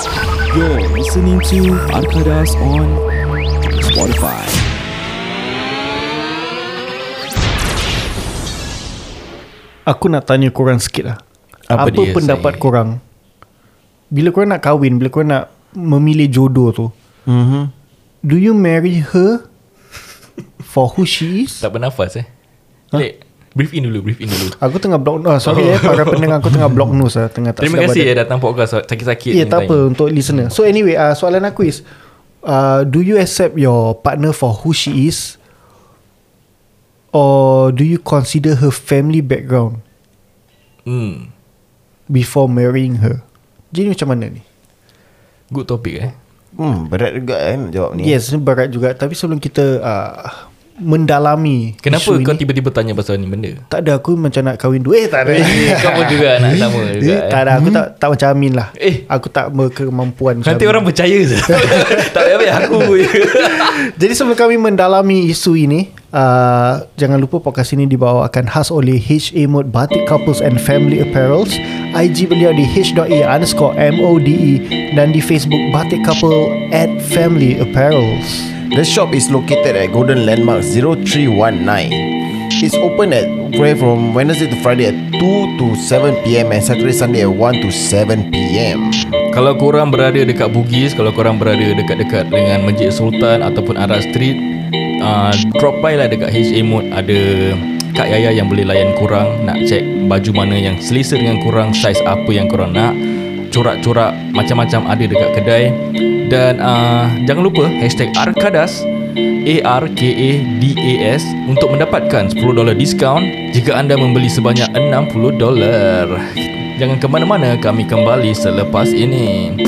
You're listening to Arkadas on Spotify. Aku nak tanya korang sikit lah Apa Apa, dia, pendapat saya? korang Bila korang nak kahwin Bila korang nak memilih jodoh tu mm-hmm. Do you marry her For who she is Tak bernafas eh Lek Breathe in dulu Breathe in dulu Aku tengah block nose Sorry eh Para pendengar aku tengah block nose lah Tengah tak Terima kasih badan. ya datang podcast Sakit-sakit Ya ni tak tanya. apa Untuk listener So anyway uh, Soalan aku is uh, Do you accept your partner For who she is Or do you consider her family background hmm. Before marrying her Jadi macam mana ni Good topic eh Hmm, berat juga kan jawab ni. Yes, ni berat juga. Tapi sebelum kita uh, mendalami Kenapa isu kau ini, tiba-tiba tanya pasal ni benda tak ada aku macam nak kahwin dua. Eh, tak ada. Eh, Kau pun juga nak sama juga Eh, tak ada. Aku tak tak macam Amin lah. Eh. Aku tak berkemampuan. Nanti Amin. orang percaya je Tak payah aku je Jadi sebelum kami mendalami isu ini, uh, jangan lupa podcast ini dibawakan khas oleh HA Mode Batik Couples and Family Apparels. IG beliau di h.a underscore mode dan di Facebook Batik Couple at Family Apparels. The shop is located at Golden Landmark 0319. It's open at from Wednesday to Friday at 2 to 7 p.m. and Saturday Sunday at 1 to 7 p.m. Kalau korang berada dekat Bugis Kalau korang berada dekat-dekat dengan Masjid Sultan Ataupun Arab Street uh, Drop by lah dekat HA Mode Ada Kak Yaya yang boleh layan korang Nak check baju mana yang selesa dengan korang Size apa yang korang nak Corak-corak macam-macam ada dekat kedai. Dan uh, jangan lupa Hashtag Arkadas A-R-K-A-D-A-S Untuk mendapatkan $10 diskaun Jika anda membeli sebanyak $60 Jangan ke mana-mana Kami kembali selepas ini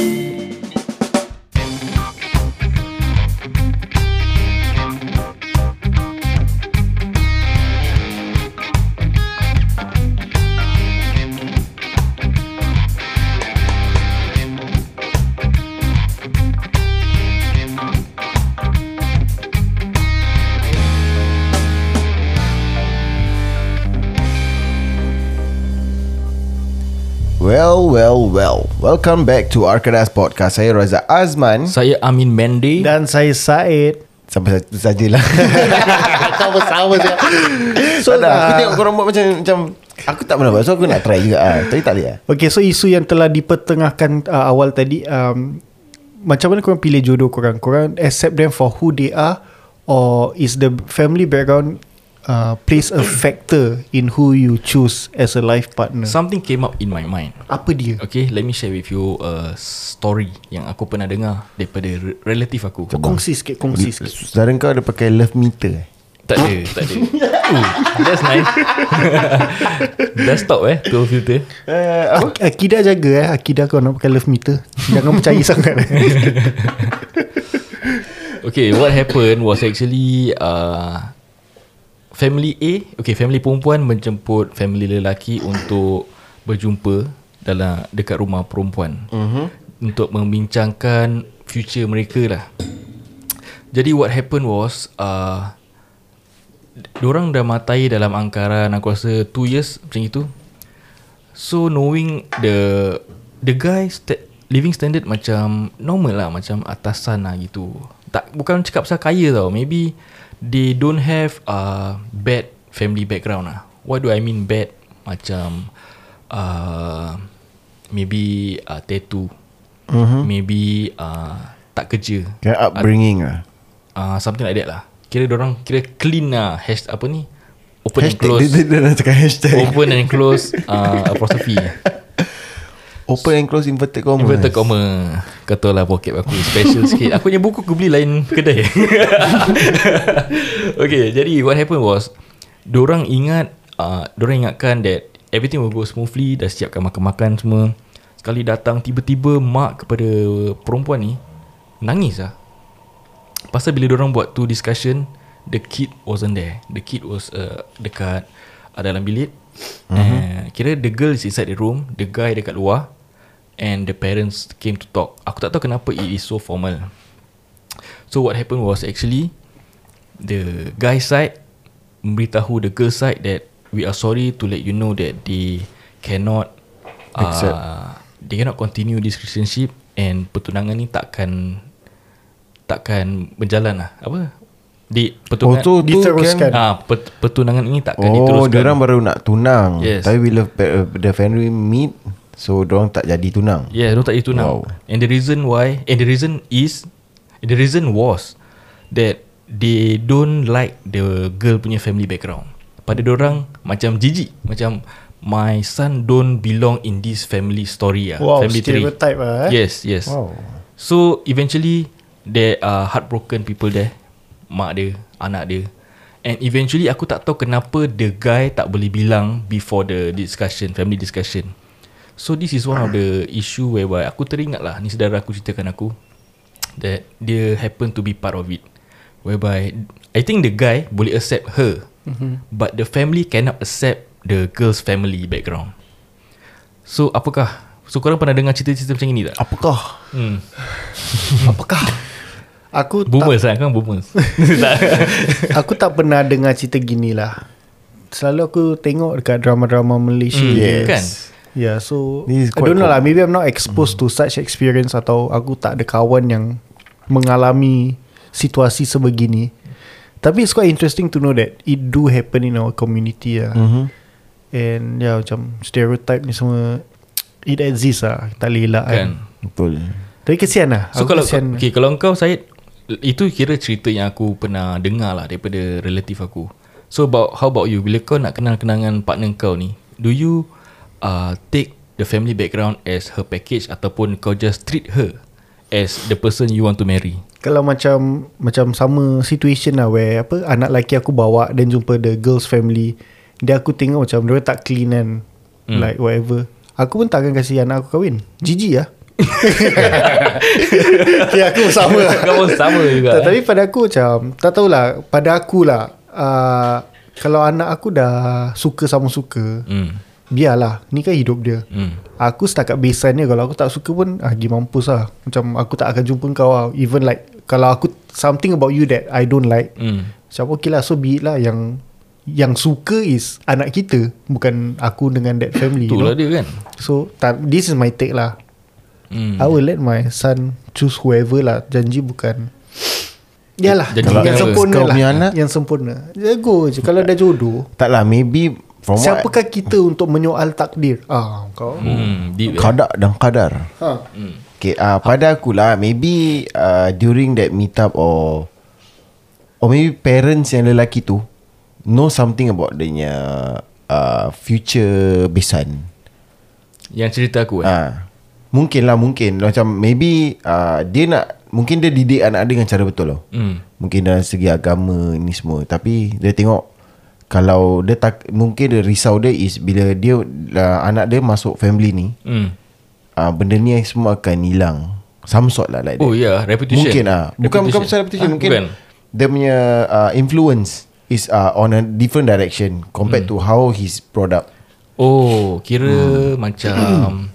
Well. Welcome back to Arkadas Podcast. Saya Raza Azman. Saya Amin Mendy Dan saya Said. Sampai sa- sajalah. Kau bersama je. so, tak ada. Aku tengok korang buat macam macam aku tak pernah buat. So aku nak try juga ah. Tapi tak boleh ah. Okay, so isu yang telah dipertengahkan uh, awal tadi, um, macam mana korang pilih jodoh korang? Korang accept them for who they are or is the family background uh, plays a factor in who you choose as a life partner? Something came up in my mind Apa dia? Okay, let me share with you a story yang aku pernah dengar daripada re- relative aku. Kongsi sikit, kongsi sikit. Saudara kau ada pakai love meter eh? Tak ada, tak ada. Ooh, that's nice. Dah stop eh, tu filter. Uh, Ak- Akidah jaga eh Akidah kau nak pakai love meter Jangan percaya sangat Okay, what happened was actually uh, family A, okay, family perempuan menjemput family lelaki untuk berjumpa dalam dekat rumah perempuan uh-huh. untuk membincangkan future mereka lah. Jadi what happened was uh, Diorang dah matai dalam angkaran Aku rasa 2 years macam itu So knowing the The guy sta- Living standard macam Normal lah Macam atasan lah gitu tak Bukan cakap pasal kaya tau Maybe They don't have uh, Bad family background lah What do I mean bad? Macam uh, Maybe uh, Tattoo. Uh-huh. Maybe uh, Tak kerja. Kira upbringing lah. uh, Something like that lah. Kira orang Kira clean lah. Hasht- Apa ni? Open and Hashtag, close. dia, dia, dia nak cakap hashtag. Open and close uh, Apostrophe Open and close inverted comma. Inverted comma. Kata lah pocket aku. Special sikit. Aku punya buku aku beli lain kedai. Okay jadi what happened was Diorang ingat uh, Diorang ingatkan that Everything will go smoothly. Dah siapkan makan-makan semua. Sekali datang tiba-tiba Mak kepada perempuan ni Nangis lah. Pasal bila diorang buat tu discussion The kid wasn't there. The kid was uh, dekat uh, Dalam bilik uh-huh. uh, Kira the girl is inside the room The guy dekat luar And the parents came to talk Aku tak tahu kenapa it is so formal So what happened was actually The guy side Memberitahu the girl side that We are sorry to let you know that They cannot Accept. uh, they cannot continue this relationship and pertunangan ni takkan takkan berjalan lah. Apa? Di Oh pertunangan tu tu Diteruskan. kan ah pet, pertunangan ini takkan Oh diteruskan. dia orang baru nak tunang Yes. Tapi bila pe- the family meet So dia orang tak jadi tunang Yeah, dia tak itu now. Wow. And the reason why, and the reason is, the reason was that they don't like the girl punya family background. Pada orang macam jijik, macam my son don't belong in this family story ah, Wow, family tree. stereotype ah, eh? Yes, yes. Wow So eventually there are heartbroken people there, mak dia, anak dia. And eventually aku tak tahu kenapa the guy tak boleh bilang before the discussion, family discussion. So this is one of the issue whereby aku teringat lah ni saudara aku ceritakan aku that dia happen to be part of it. Whereby I think the guy boleh accept her mm-hmm. but the family cannot accept the girl's family background. So apakah So korang pernah dengar cerita-cerita macam ini tak? Apakah Hmm. Apakah Aku Boomers lah kan boomers. Tak. Aku tak pernah dengar cerita gini lah Selalu aku tengok dekat drama-drama Malaysia. Hmm, Yes. Kan? Yeah so I don't know lah common. Maybe I'm not exposed to such experience Atau aku tak ada kawan yang Mengalami Situasi sebegini. Tapi it's quite interesting to know that It do happen in our community lah. Mm-hmm. And yeah macam Stereotype ni semua It exists lah. Tak boleh elak kan? Kan? Betul. Tapi kesian lah. So Aku kalau kesian. okay, Kalau kau Syed Itu kira cerita yang aku pernah dengar lah Daripada relatif aku. So about how about you? Bila kau nak kenal kenangan partner kau ni Do you uh, Take the family background As her package Ataupun kau just treat her As the person you want to marry? Kalau macam Macam sama situation lah Where apa Anak lelaki aku bawa Dan jumpa the girl's family Dia aku tengok macam Dia tak clean kan? Hmm. Like whatever. Aku pun takkan kasih anak aku kahwin. Jijik lah okay, aku sama lah Kau pun sama juga eh? Tapi pada aku macam Tak tahulah Pada aku lah uh, Kalau anak aku dah Suka sama suka hmm. Biarlah Ni kan hidup dia Hmm. Aku setakat baseline dia Kalau aku tak suka pun ah, Pergi mampus lah Macam aku tak akan jumpa kau lah Even like Kalau aku Something about you that I don't like Hmm. Macam okay lah So be it lah Yang Yang suka is Anak kita Bukan aku dengan that family you Itulah know? dia kan So This is my take lah hmm. I will let my son Choose whoever lah. Janji bukan Yalah Janji Yang sempurna lah. anak? Yang sempurna. Jago je. Kalau dah jodoh. Tak lah maybe From what Siapakah kita untuk menyoal takdir? Ah kau. Hmm. Deep, eh? Kadar dan kadar. Ha. Okay uh, Pada aku lah Maybe uh, During that meet up Or Or maybe parents yang lelaki tu Know something about Dia uh, Future besan Yang cerita aku eh? Ah, Mungkin lah mungkin Macam maybe uh, Dia nak Mungkin dia didik anak dia Dengan cara betul loh hmm. Mungkin dalam segi agama Ni semua Tapi dia tengok Kalau dia tak Mungkin dia risau dia is Bila dia uh, Anak dia masuk family ni Hmm. uh, Benda ni semua akan hilang Some sort lah like Oh that. ya yeah, Reputation Mungkin ah. Bukan bukan Reputation. pasal reputation Ah, Mungkin bukan. Dia punya uh, influence Is uh, on a different direction Compared Hmm. to how brought up Oh Kira macam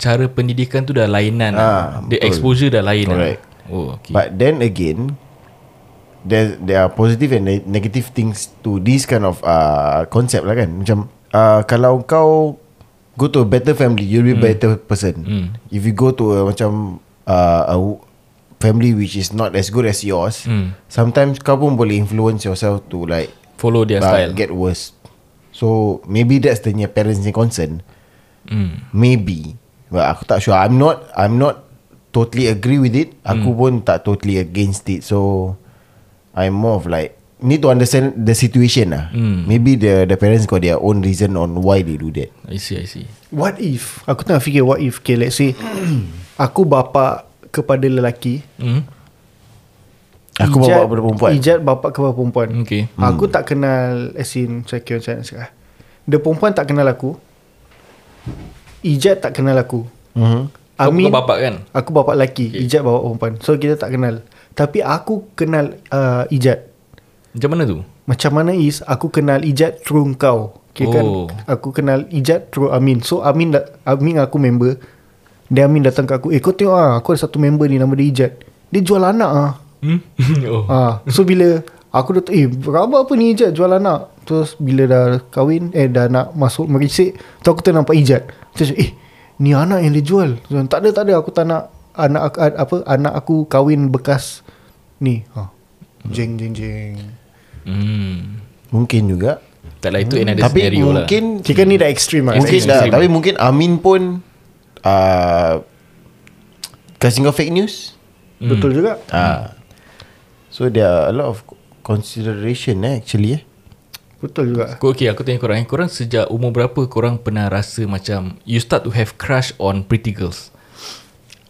Cara pendidikan tu dah lainan Ah, lah. The betul. exposure dah lain Correct. lah. Oh okay. But then again, there there are positive and ne- negative things to this kind of uh, concept lah kan. Macam uh, kalau kau go to a better family, you'll be a better person. Hmm. If you go to a macam uh, a family which is not as good as yours, Hmm. sometimes kau pun boleh influence yourself to like Follow their uh, style get worse. So maybe that's the parents' concern. hmm. Maybe But aku tak sure. I'm not I'm not Totally agree with it. Aku pun tak totally against it. So I'm more of like Need to understand The situation lah. Hmm. Maybe the the parents Got their own reason On why they do that. I see I see. What if Aku tengah fikir What if Okay let's say Aku bapa Kepada lelaki. Hmm. Aku bawa kepada perempuan. Ijat bapa kepada perempuan. Okay. Hmm. Aku tak kenal As in Saya kira macam mana nak cakap eh. The perempuan tak kenal aku Ijat tak kenal aku mm-hmm. Kau Amin bukan bapak kan Aku bapa lelaki okay. Ijat bapa perempuan So kita tak kenal Tapi aku kenal uh, Ijat Macam mana tu Macam mana is Aku kenal Ijat through kau okay, kan Oh. Aku kenal Ijat through Amin So Amin da- Amin aku member Dia Amin datang ke aku Eh kau tengok ah, Aku ada satu member ni Nama dia Ijat Dia jual anak ah. hmm? Oh ha. So bila Aku dah Eh berapa apa ni Ijat jual anak Terus bila dah kahwin Eh dah nak masuk merisik Tu aku ternampak Ijat. Terus eh Ni anak yang dia jual. So, Tak ada tak ada Aku tak nak Anak aku, apa anak aku kahwin bekas Ni. Ha. Jeng jeng jeng. Hmm. Mungkin juga. Tak lah itu another Tapi scenario lah. mungkin Kira ni dah ekstrim lah. Mungkin Extreme. dah. Tapi mungkin Amin pun uh, Kasih kau fake news. Betul juga. Ah, So there are a lot of consideration eh actually eh. Betul juga. Okay aku tanya korang eh. Korang sejak umur berapa korang pernah rasa macam You start to have crush on pretty girls?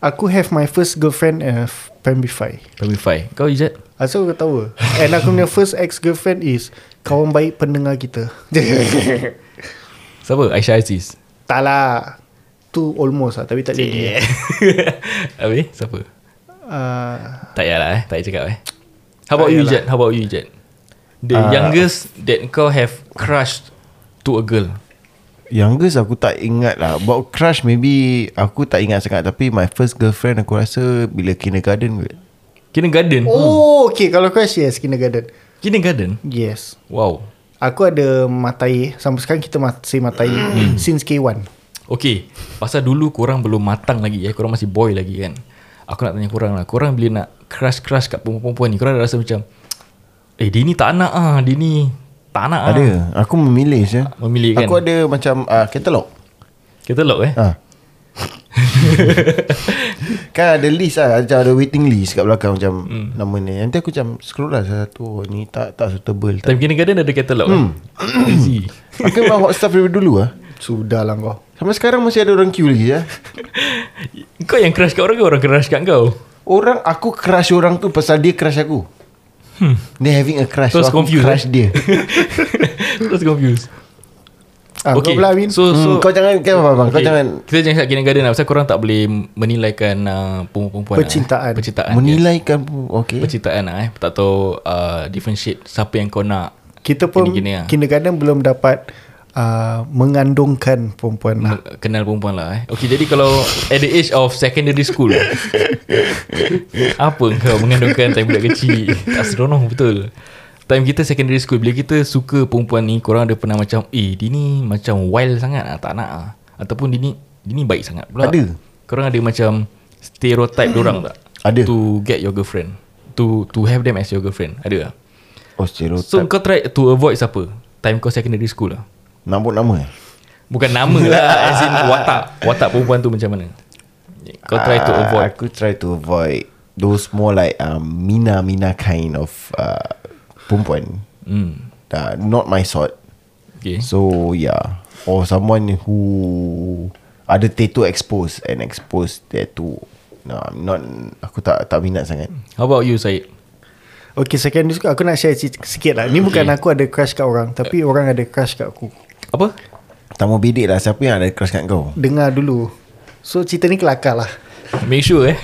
Aku have my first girlfriend uh, Primary 5 Primary 5 Kau Ijat? Asal kau tahu. And aku punya first ex-girlfriend is Kawan baik pendengar kita. Siapa? Aisyah Aziz? Tak lah. Tu almost lah Tapi tak jadi. Habis? Siapa? uh, Tak payah lah eh. Tak payah cakap eh. How about you Ijat? How about you Ijat? The Ah. youngest that kau have crushed to a girl? Youngest aku tak ingat lah. About crush maybe Aku tak ingat sangat. Tapi my first girlfriend Aku rasa Bila kindergarten kot. Kindergarten? Oh okay. Kalau crush yes Kindergarten. Kindergarten? Yes. Wow. Aku ada matai. Sampai sekarang kita masih matai Since K1 Okay. Pasal dulu korang belum matang lagi eh. Korang masih boy lagi kan? Aku nak tanya korang lah. Korang bila nak crush-crush kat perempuan-perempuan ni Korang dah rasa macam Eh dia ni tak nak ah. Dia ni tak nak ah. Ada Aku memilih je Memilih kan? Aku ada macam uh, Katalog. Katalog eh? Ah. kan ada list lah Macam ada waiting list Kat belakang macam hmm. Nama ni. Nanti aku macam Scroll lah. Satu oh, Ni tak tak suitable tak. Time kindergarten ada katalog hmm. eh Easy. Aku memang hot stuff daripada dulu lah Sudah lah kau. Sampai sekarang masih ada orang queue lagi ya. Kau yang crush kat orang ke orang crush kat kau? Orang aku crush orang tu pasal dia crush aku. Hmm. Dia having a crush. Terus so confused, crush eh? dia. Terus confused ah, Okay. Kau pula Amin So, so hmm, kau jangan kan apa bang. Kau jangan Kita jangan cakap kindergarten lah Pasal korang tak boleh Menilaikan uh, Perempuan-perempuan Percintaan. lah, eh. Percintaan menilaikan pun okey. Percintaan lah eh Tak tahu uh, Differentiate Siapa yang kau nak Kita pun lah. Kindergarten belum dapat uh, Mengandungkan perempuan lah. Kenal perempuan lah eh. Okay jadi kalau At the age of secondary school Apa kau mengandungkan Time budak kecil? Tak seronok betul. Time kita secondary school Bila kita suka perempuan ni Korang ada pernah macam Eh dia ni macam wild sangat lah, Tak nak lah Ataupun dia ni Dia ni baik sangat pula. Ada. Korang ada macam Stereotype dorang tak? Ada. To get your girlfriend. To to have them as your girlfriend. Ada tak? Oh stereotype. So kau try to avoid siapa? Time kau secondary school lah Nampak nama eh? Bukan nama lah As in watak Watak perempuan tu macam mana Kau try to Ah, avoid Aku try to avoid those more like um, Mina Mina kind of uh, perempuan. hmm. Uh, not my sort. Okay So yeah, or someone who ada tattoo exposed and exposed tattoo. No, I'm not. Aku tak tak minat sangat. How about you Syed Okay secondary school Aku nak share sikit, lah Ni bukan aku ada crush kat orang Tapi orang ada crush kat aku Apa? Tak mau bedek lah. Siapa yang ada crush kat kau? Dengar dulu. So cerita ni kelakar lah. Make sure eh.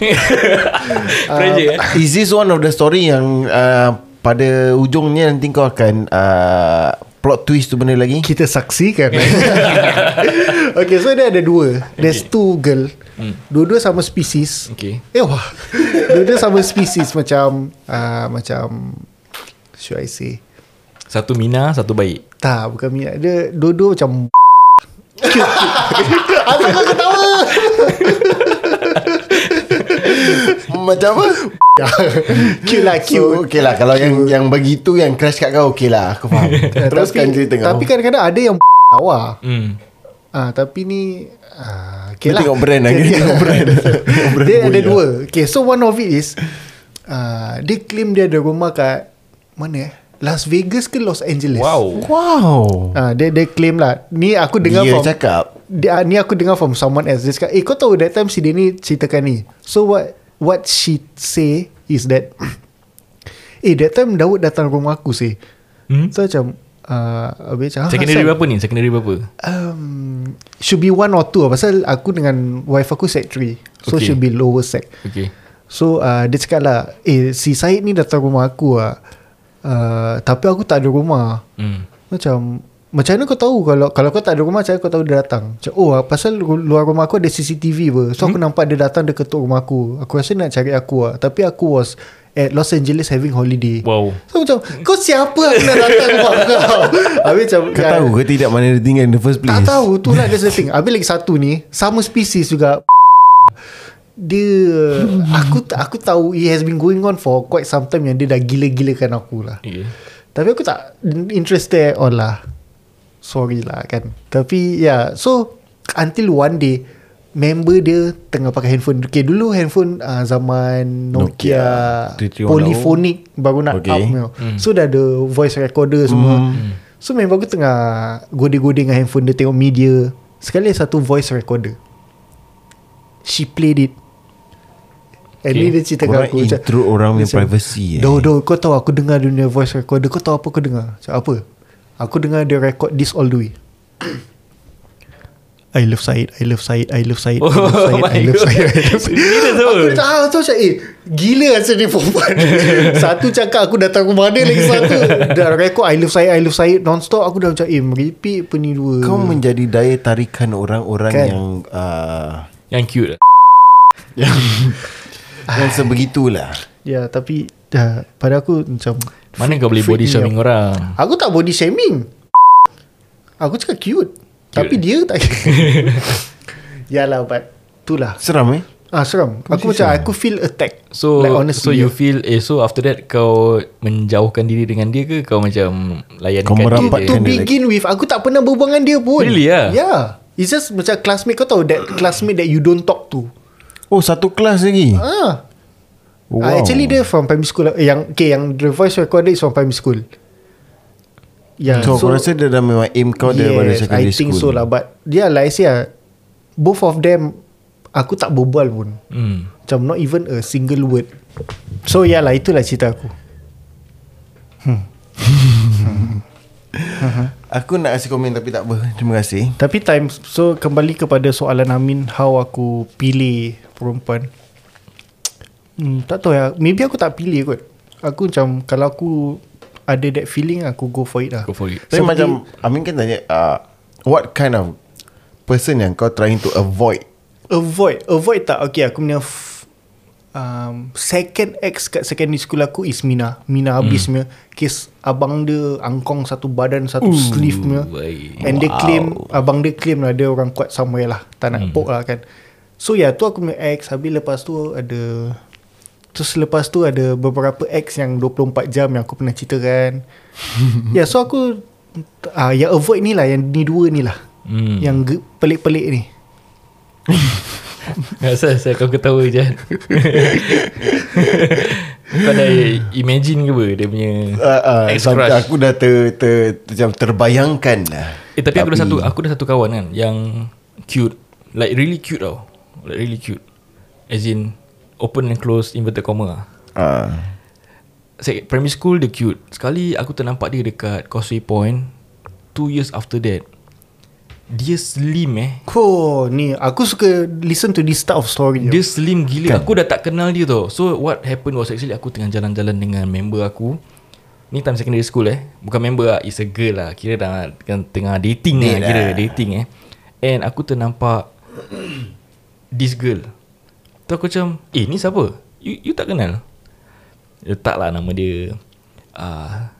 Pressure eh. Is this one of the story yang uh, Pada ujungnya nanti kau akan uh, Plot twist tu benda lagi? Kita saksikan. Okay so dia ada dua. There's two girl. Dua-dua sama spesies Okay. Eh wah. Dua-dua sama spesies Macam uh, Macam Should I say Satu Mina Satu baik Tak bukan minat Dia dua-dua macam Asal kau ketawa Macam apa? Cute lah cute So okay lah Kalau yang yang begitu Yang crush kat kau Okay lah Aku faham Teruskan tapi, cerita kau Tapi kadang-kadang ada yang lawa hmm. Ah, tapi ni ah, okay Dia lah. tengok brand lah, dia tengok brand. Brand dia ada dua. Okay, so one of it is uh, dia claim dia ada rumah kat mana eh? Las Vegas ke Los Angeles? Wow Wow Ah, dia dia claim lah. Ni aku dengar Dia from cakap dia, ni aku dengar from someone else. Dia cakap, "Eh, kau tahu that time si dia ni ceritakan ni." So what what she say is that eh that time Daud datang rumah aku sih. hmm? So macam uh, habis macam, "Ah, Secondary Hassan." berapa ni Secondary berapa Um, should be one or two lah. Pasal aku dengan wife aku sec 3 So Okay. should be lower sec Okay So uh, dia cakap lah Eh si Syed ni datang rumah aku lah uh, Tapi aku tak ada rumah. Hmm. Macam Macam mana kau tahu Kalau kalau kau tak ada rumah Macam mana kau tahu dia datang? Macam oh pasal lu- luar rumah aku ada CCTV ber. So Hmm? aku nampak dia datang Dia ketuk rumah aku. Aku rasa nak cari aku lah Tapi aku was At Los Angeles having holiday. Wow. So macam Kau siapa aku nak datang rumah kau? Habis macam Kau tahu ke tidak mana dia tinggal in the first place? Tak tahu tu lah That's the thing. Habis lagi satu ni Sama species juga Dia Aku aku tahu It has been going on for Quite some time Yang dia dah gila-gilakan aku lah. Yeah. Tapi aku tak Interested at all lah. Sorry lah kan. Tapi yeah So Until one day Member dia Tengah pakai handphone. Okay dulu handphone uh, Zaman Nokia, Nokia 3310. Polyphonic Baru nak Okay. up punya. So dah ada Voice recorder semua. So member aku tengah Gode-gode dengan handphone Dia tengok media. Sekali satu voice recorder. She played it And Okay. ni dia cerita kat Orang aku macam- intrude orang punya dia privacy, eh. Do do kau tahu aku dengar dunia voice recorder Kau tahu apa aku dengar Macam apa Aku dengar dia record this all the way I love Syed I love Syed I love Syed I Oh love Syed I love God. Syed I love Syed Gila tu. Aku dah tahu tu macam Eh Gila rasa ni perempuan Satu cakap aku datang rumah dia Lagi satu Dah record I love Syed I love Syed Non-stop aku dah macam Eh meripik apa ni dua Kau menjadi daya tarikan orang-orang Kan? yang uh, Yang cute yang yang sebegitulah. Ya tapi dah, Pada aku macam Mana kau boleh body shaming orang? Aku tak body shaming. Aku cakap cute, Tapi dia tak Yalah but Itulah. Seram eh? Ah seram. Aku macam Aku feel attack. So like, honestly, so you ya. feel eh so after that kau menjauhkan diri dengan dia ke? Kau macam layan Kau dia? je? To dia begin with Aku tak pernah berbual dengan dia pun. Really, ah? Yeah. It's just macam classmate Kau tahu that classmate that you don't talk to Oh satu kelas lagi. Ah, Wow. wow. Actually dia from primary school eh, Yang okay, yang the voice recorder is from primary school Yeah so, so aku rasa dia dah memang aim kau daripada yes, secondary I think school. so lah But Yeah like I say lah Both of them Aku tak berbual pun Hmm. Macam not even a single word So yeah lah Itulah cerita aku Aku nak kasih komen tapi tak apa. Terima kasih. Tapi time So kembali kepada soalan Amin How aku pilih Perempuan? Hmm, Tak tahu ya. Maybe aku tak pilih kot. Aku macam Kalau aku Ada that feeling Aku go for it lah. Go for it. Tapi Seperti- macam Amin kan tanya uh, What kind of Person yang kau trying to avoid? Avoid. Avoid tak? Okay aku punya f- um, Second ex kat secondary school aku Is Mina Mina habis punya Kes abang dia Angkong satu badan Satu Ooh, sleeve punya baik. And dia claim Abang dia claim lah Dia orang kuat somewhere lah Tak nak poke lah kan So yeah tu aku punya ex Habis lepas tu ada Terus lepas tu ada beberapa ex yang 24 jam yang aku pernah ceritakan. ya yeah, so aku ah yang avoid ni lah yang ni dua ni lah. Hmm. Yang pelik-pelik ni. Asal saya kau ketawa je. Kau dah imagine ke apa Dia punya uh, uh, Ex-crush Aku dah ter, ter, ter, macam terbayangkan lah. Eh tapi, aku ada satu Aku ada satu kawan kan Yang Cute. Like really cute tau. Like really cute. As in Open and close Inverted comma lah. Uh, primary school dia cute. Sekali aku ternampak dia dekat Causeway Point Two years after that Dia slim eh. Ko ni aku suka listen to this type of story. Dia. Slim gila. Aku dah tak kenal dia tau. So what happened was actually Aku tengah jalan-jalan dengan member aku. Ni time secondary school eh. Bukan member lah It's a girl lah. Kira dah tengah, tengah dating lah, Date Kira lah. dating eh. And aku ternampak This girl. Tu aku macam Eh ni siapa? You, you tak kenal? Letak lah nama dia. Uh,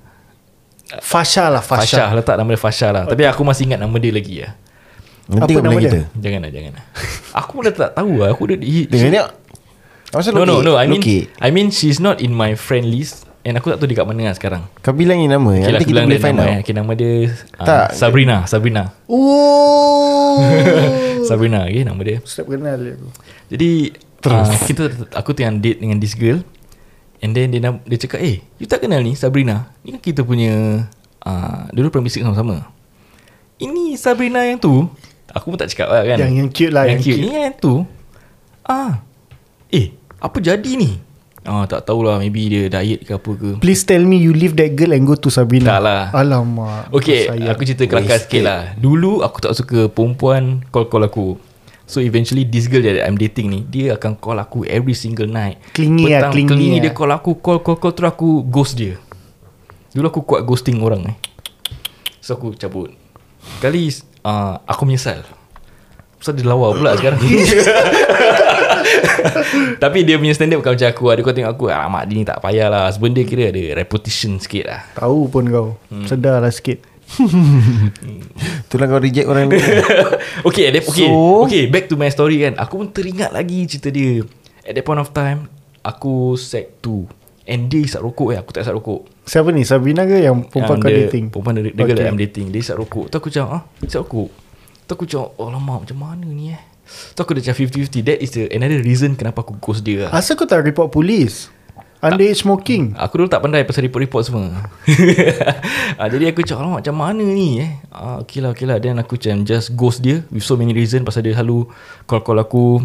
Fasha lah Fasha. Fasha. Letak nama dia Fasha lah Tapi aku masih ingat nama dia lagi lah Nanti Apa nama dia? kita Jangan lah jangan lah Aku pun dah tak tahu lah Aku dah he, Dengan ni Masa No no no I mean Loki. I mean she's not in my friend list And aku tak tahu dia kat mana lah sekarang Kau bilang ni nama Okay lah Nanti kita bilang boleh dia find nama out eh. Okay nama dia uh, Tak. Sabrina Sabrina Oh. Sabrina okay nama dia Step kenal dia. aku. Jadi uh, kita Aku tengah date dengan this girl And then dia, dia cakap Eh you tak kenal ni Sabrina Ni kan kita punya uh, Dulu primary 6 sama-sama Ini Sabrina yang tu Aku pun tak cakap lah kan Yang yang cute lah yang, yang, cute. Ni yang tu Ah Eh Apa jadi ni Ah tak tahulah Maybe dia diet ke apa ke Please tell me you leave that girl and go to Sabrina. Tak lah. Alamak. Okay. Aku cerita kelakar sikit lah Dulu aku tak suka Perempuan Call-call aku So eventually This girl that I'm dating ni Dia akan call aku Every single night. Clingy lah, clingy clingy lah. Dia call aku Call call call Terus aku ghost dia. Dulu aku kuat ghosting orang eh So aku cabut. Kali uh, Aku menyesal. Pasal dia lawa pula sekarang. Tapi dia punya standard bukan macam aku. Ada kau tengok aku ah, Mak dia ni tak payah lah Sebenarnya kira ada reputation sikit lah. Tahu pun kau. Hmm. Sedar lah sikit. Itulah kau reject orang lain okay, at that, okay, So- okay, back to my story kan. Aku pun teringat lagi cerita dia. At that point of time, aku sec 2. And dia isap rokok eh. Aku tak isap rokok. Siapa ni? Sabina ke yang perempuan Yang kau dia- dating? Perempuan dia, dia okay. I'm dating. Dia isap rokok. Tu aku macam, ah, isap rokok. Tu aku macam, oh lama macam mana ni eh. Tu aku dah macam 50-50. That is the another reason kenapa aku ghost dia lah. Asal kau tak report polis? Underage smoking. Aku dulu tak pandai pasal report-report semua ah, Jadi aku cakap Alamak macam mana ni eh ah, Okay lah okay lah Then aku macam just ghost dia With so many reason Pasal dia selalu Call-call aku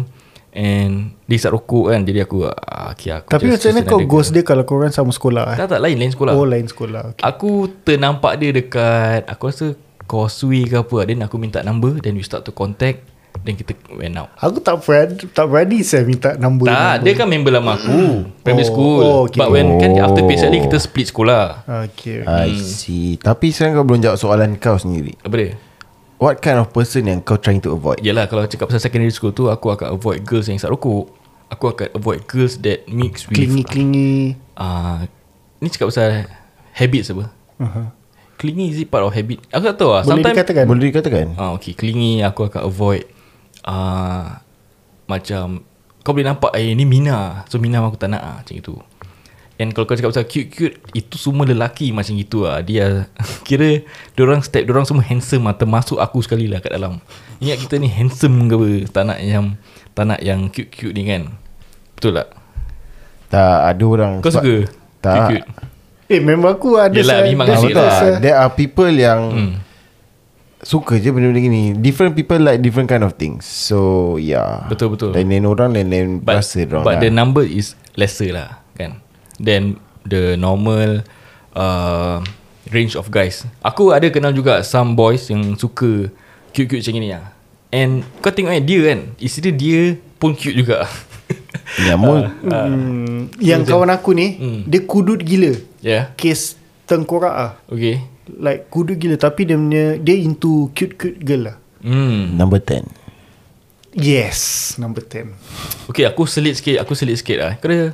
And Dia isap rokok kan Jadi aku ah, okay, aku Tapi just macam mana kau ghost dia kalau korang sama sekolah? Eh? Tak tak lain Lain sekolah Oh, lain sekolah. Okay. Aku ternampak dia dekat Aku rasa Causeway ke apa Then aku minta number Then we start to contact Then kita went out. Aku tak berani, tak berani saya minta nombor. Tak Dia kan member lama aku. Primary Oh, school. oh, okay. But when kan Oh. After PSLE kita split sekolah. Okay. I see. Tapi sekarang kau belum jawab soalan kau sendiri. Apa dia? What kind of person yang kau trying to avoid? Yelah kalau cakap pasal secondary school tu Aku akan avoid girls yang isap rokok. Aku akan avoid girls that mix with Klingi-klingi. uh, Ni cakap pasal habits apa? Uh-huh. Clingy is it part of habit? Aku tak tahu lah Boleh Sometimes dikatakan? Boleh dikatakan. Ah okay, clingy aku akan avoid uh, macam kau boleh nampak eh ni Mina. So Mina aku tak nak ah macam itu. And kalau kau cakap pasal cute-cute itu semua lelaki macam gitu ah. Dia kira orang step orang semua handsome ah termasuk aku sekali lah kat dalam. Ingat kita ni handsome ke apa? Tak nak yang tak nak yang cute-cute ni kan. Betul tak? Tak ada orang Kau sebab- suka Tak cute-cute? Eh, memang aku ada Yelah, saya- memang ada asyik lah. There are people yang Hmm. Suka je benda-benda gini Different people like different kind of things So yeah Betul, betul. Lain-lain orang Lain-lain But, rasa orang but lah. the number is lesser lah kan. Then the normal uh, range of guys. Aku ada kenal juga some boys yang suka cute-cute macam ni lah. And kau tengok eh dia kan, isteri dia pun cute juga. Ya, mul- Hmm, yang kawan aku ni, Hmm. dia kudut gila. yeah. Kes tengkorak ah. Okay. Like kudut gila tapi dia punya dia into cute-cute girl lah. Hmm. Number 10 Yes, number 10. Okay, aku selit sikit, aku selit sikit lah. Kau ada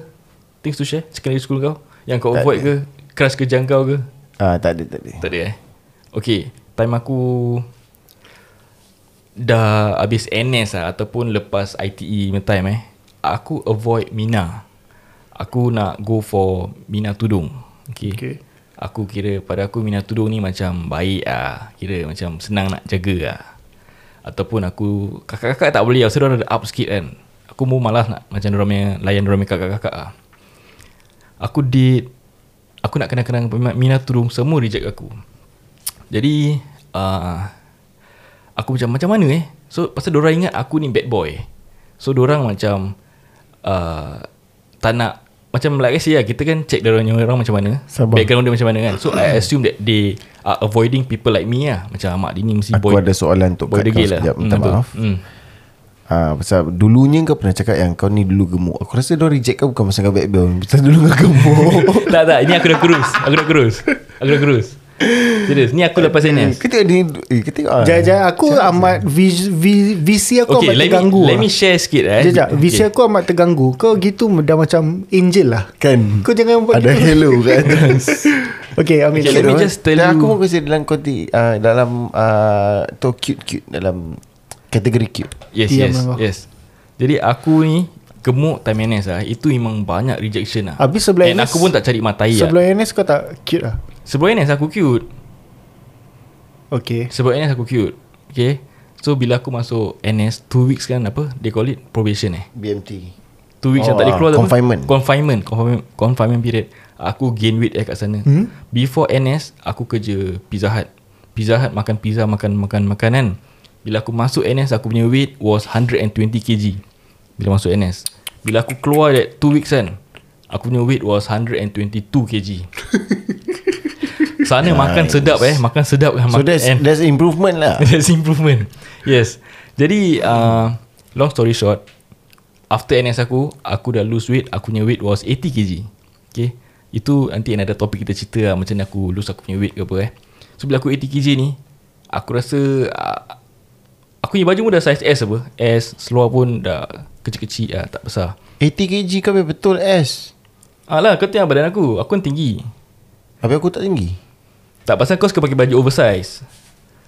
things to share secondary school kau? Yang kau Tak avoid ada. ke? Crush ke jangkau ke? Ah Tak ada tak ada Tak ada eh Okay Time aku Dah habis NS lah Ataupun lepas ITE punya time eh Aku avoid Mina Aku nak go for Mina Tudung Okay, Okay. Aku kira pada aku Mina Tudung ni macam baik lah Kira macam senang nak jaga lah Ataupun aku Kakak-kakak tak boleh diorang ada up sikit kan. Aku mau malas nak Macam diorang punya Layan diorang punya kakak-kakak lah Aku date Aku nak kenal-kenal Mina Tudung Semua reject aku. Jadi uh, Aku macam Macam mana eh? So pasal diorang ingat Aku ni bad boy. So diorang macam uh, Tak nak Macam like I say lah Kita kan check diorang punya orang macam mana Sabar. Background dia macam mana kan So I assume that They are avoiding people like me lah Macam mak dia ni mesti Aku boy ada soalan untuk Boy cut kau lah sekejap Minta betul. maaf hmm. Ah, pasal dulunya kau pernah cakap yang kau ni dulu gemuk. Aku rasa dia reject kau bukan pasal kau backbone. Pasal dulu kau gemuk. tak tak Ini aku dah kurus Aku dah kurus Aku dah kurus Serius Ni aku lepas NS Kita ni eh, kita ah. Jajak aku amat vis, vis, visi aku Okay amat let me, terganggu. let lah. me share sikit eh Jajak, visi aku amat terganggu. Kau gitu dah macam angel lah. kan. Kau jangan buat ada gitu. hello atas. Okay, Amin. Okay, let me just tell Dan you- aku pun kasi dalam konti uh, dalam uh, tu cute cute dalam kategori cute. Yes Diam yes lah yes Jadi aku ni Gemuk time NS lah Itu memang banyak rejection lah Habis sebelum And NS aku pun tak cari matai lah Sebelum NS kau tak cute lah. Sebelum NS aku cute. Okay. Sebelum NS aku cute. Okay So bila aku masuk NS 2 weeks kan apa They call it? Probation eh? BMT. 2 weeks Oh, yang tak boleh ah, keluar apa? confinement. Confinement. Confinement Confinement period. Aku gain weight eh kat sana. Hmm? Before NS Aku kerja Pizza Hut. Pizza Hut makan pizza Makan makan makanan Bila aku masuk NS Aku punya weight was 120 kg. Bila masuk NS Bila aku keluar that 2 weeks kan Aku punya weight was 122 kg Sana makan sedap eh. Makan sedap kan So that's and- that's improvement lah. That's improvement. Yes. Jadi uh, Long story short After NS aku Aku dah lose weight. Aku punya weight was 80 kg Okay? Itu nanti another topik kita cerita lah Macam mana aku lose aku punya weight ke apa eh. So bila aku 80 kg ni Aku rasa uh, Aku punya baju pun dah size S apa. S Seluar pun dah Kecil-kecil lah Tak besar. 80 kg kau betul S? Alah kau tengok badan aku. Aku kan tinggi. Habis aku tak tinggi Tak pasal kau suka pakai baju oversize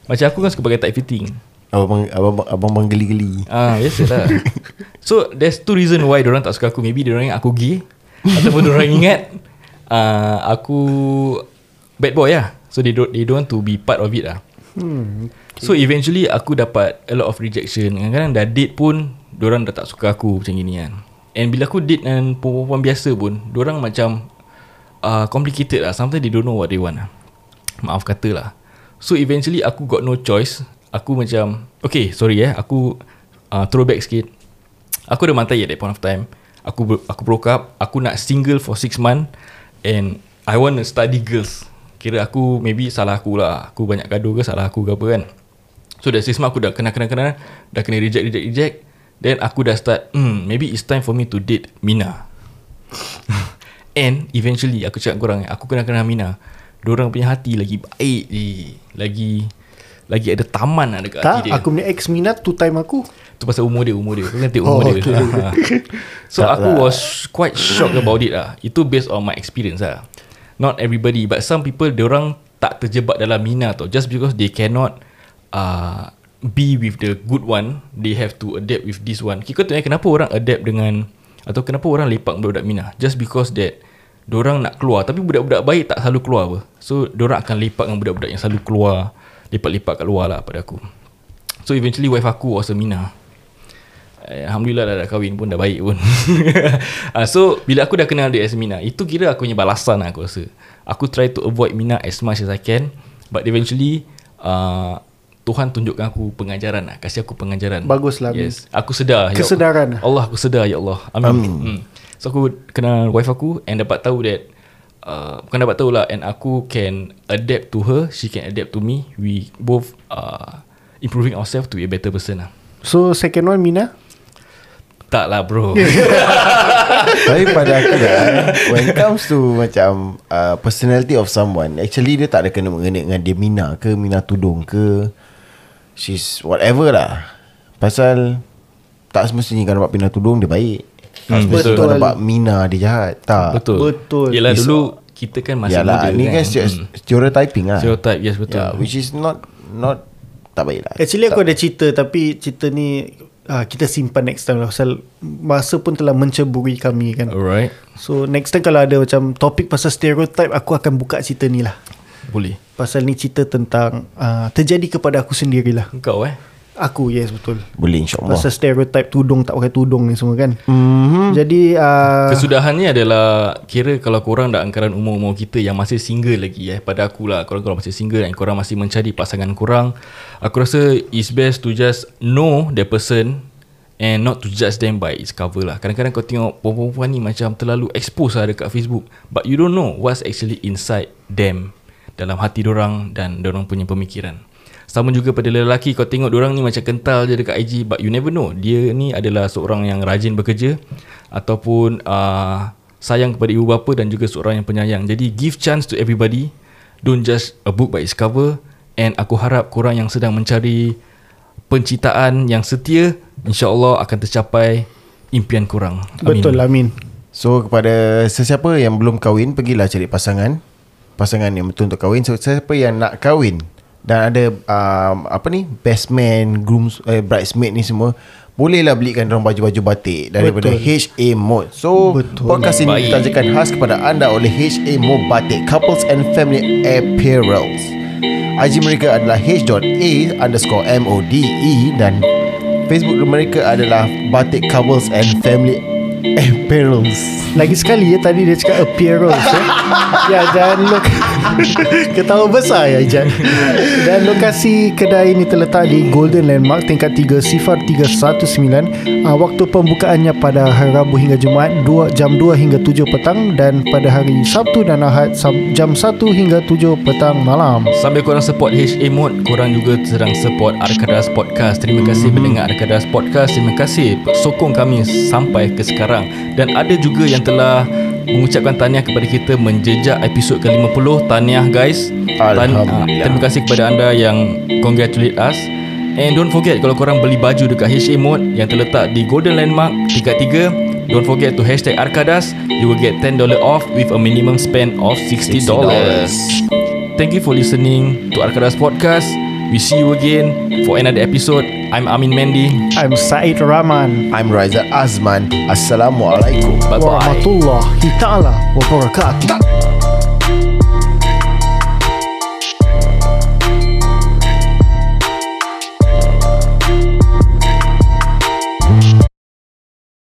Macam aku kan suka pakai tight fitting Abang abang abang, abang geli-geli. Ah, biasalah. so there's two reason why orang tak suka aku. Maybe orang ingat aku gay ataupun orang ingat uh, aku bad boy lah. So they don't they don't want to be part of it lah. Hmm. Okay. So eventually aku dapat a lot of rejection. Kadang-kadang dah date pun orang dah tak suka aku macam gini kan. And bila aku date dengan perempuan biasa pun, orang macam uh, complicated lah. Sometimes they don't know what they want lah. Maaf kata lah. So eventually aku got no choice. Aku macam Okay sorry eh Aku uh, Throwback sikit. Aku ada mantai at that point of time. Aku aku broke up. Aku nak single for 6 month And I want to study girls. Kira aku Maybe salah aku lah. Aku banyak gaduh ke Salah aku ke apa kan. So that 6 month aku dah kena-kena-kena Dah kena reject reject reject. Then aku dah start hmm, Maybe it's time for me to date Mina. And eventually Aku cakap korang Aku kena-kena Mina Diorang punya hati lagi baik je Lagi lagi ada taman lah dekat Tak, hati dia. aku punya ex minat tu time aku. Tu pasal umur dia, umur dia. Kau kan tengok umur Oh, dia. okay. Ha. so Tak aku lah. was quite shocked about it lah. Itu based on my experience lah. Not everybody, but some people, orang tak terjebak dalam mina tau. Just because they cannot uh, be with the good one, they have to adapt with this one. Kau tanya kenapa orang adapt dengan, atau kenapa orang lepak budak-budak mina? Just because that Diorang nak keluar Tapi budak-budak baik tak selalu keluar apa. So diorang akan lepak dengan budak-budak yang selalu keluar. Lepak-lepak kat luar lah pada aku. So eventually wife aku was a Mina. Eh, Alhamdulillah dah, dah kahwin pun dah baik pun. Uh, So bila aku dah kenal dia as Mina Itu kira aku punya balasan lah aku rasa. Aku try to avoid Mina as much as I can But eventually uh, Tuhan tunjukkan aku pengajaran lah Kasih aku pengajaran. Baguslah. Yes. Aku sedar ya Kesedaran. Allah aku sedar ya Allah. Amin, Amin. Hmm. So aku kenal wife aku And dapat tahu that uh, Bukan dapat tahu lah And aku can adapt to her She can adapt to me. We both uh, Improving ourselves to be a better person lah. So second one Mina. Tak lah bro. Tapi pada aku dah When it comes to Macam uh, Personality of someone Actually dia tak ada kena mengena Dengan dia Mina ke Mina tudung ke. She's whatever lah. Pasal Tak semestinya Kalau nampak Mina tudung Dia baik Hmm, betul. Kalau nampak Mina dia jahat Tak? Betul. Betul. Yelah dulu Kita kan masih Yalah muda Ni kan. Hmm. stereotyping lah. Stereotype yes betul. Yeah, Which is not Not Tak baik lah. Actually aku tak, ada cerita Tapi cerita ni uh, Kita simpan next time lah Pasal Masa pun telah menceburi kami kan. Alright. So next time kalau ada macam Topik pasal stereotype Aku akan buka cerita ni lah. Boleh. Pasal ni cerita tentang uh, Terjadi kepada aku sendirilah. Kau eh Aku yes betul. Boleh insyaAllah. Pasal stereotype tudung Tak pakai tudung ni semua kan? Mm-hmm. Jadi uh, Kesudahan ni adalah Kira kalau korang dah angkaran umur-umur kita Yang masih single lagi eh Pada aku lah Korang kalau masih single Dan korang masih mencari pasangan korang Aku rasa It's best to just Know the person And not to judge them by its cover lah. Kadang-kadang kau tengok Perempuan ni macam Terlalu expose lah dekat Facebook But you don't know What's actually inside them Dalam hati dorang Dan dorang punya pemikiran sama juga pada lelaki kau tengok orang ni macam kental je dekat IG but you never know dia ni adalah seorang yang rajin bekerja ataupun uh, sayang kepada ibu bapa dan juga seorang yang penyayang. Jadi give chance to everybody. Don't just a book by its cover and aku harap korang yang sedang mencari pencitaan yang setia insya-Allah akan tercapai impian korang. Amin. Betul Amin So kepada sesiapa yang belum kahwin Pergilah cari pasangan Pasangan yang betul untuk kahwin So sesiapa yang nak kahwin Dan ada um, Apa ni Best man Grooms eh, Bridesmaid ni semua Bolehlah belikan orang baju-baju batik Daripada Betul. HA Mode So Betul. podcast ini ditajakan khas kepada anda Oleh HA Mode Batik Couples and Family Apparels IG mereka adalah h.a underscore M-O-D-E Dan Facebook mereka adalah Batik Couples and Family Apparels Lagi sekali ya Tadi dia cakap appearance ya. ya dan lok Ketawa besar ya Ijat. Dan lokasi kedai ini terletak di Golden Landmark Tingkat 3 Sifar 319 uh, Waktu pembukaannya pada hari Rabu hingga Jumaat 2, Jam 2 hingga 7 petang Dan pada hari Sabtu dan Ahad Jam 1 hingga 7 petang malam. Sambil korang support HA Mode Korang juga sedang support Arkadas Podcast. Terima kasih mendengar Arkadas Podcast. Terima kasih sokong kami sampai ke sekarang Dan ada juga yang telah mengucapkan tahniah kepada kita Menjejak episod ke-50 Tahniah guys. Tan- ah, Terima kasih kepada anda yang congratulate us. And don't forget Kalau korang beli baju Dekat HA Mode Yang terletak di Golden Landmark Tingkat 3 Don't forget to hashtag Arkadas. You will get $10 off With a minimum spend of $60 Thank you for listening To Arkadas Podcast We see you again For another episode. I'm Amin Mendy I'm Said Rahman. I'm Raizal Azman. Assalamualaikum. Bye-bye. Warahmatullahi taala wabarakatuh.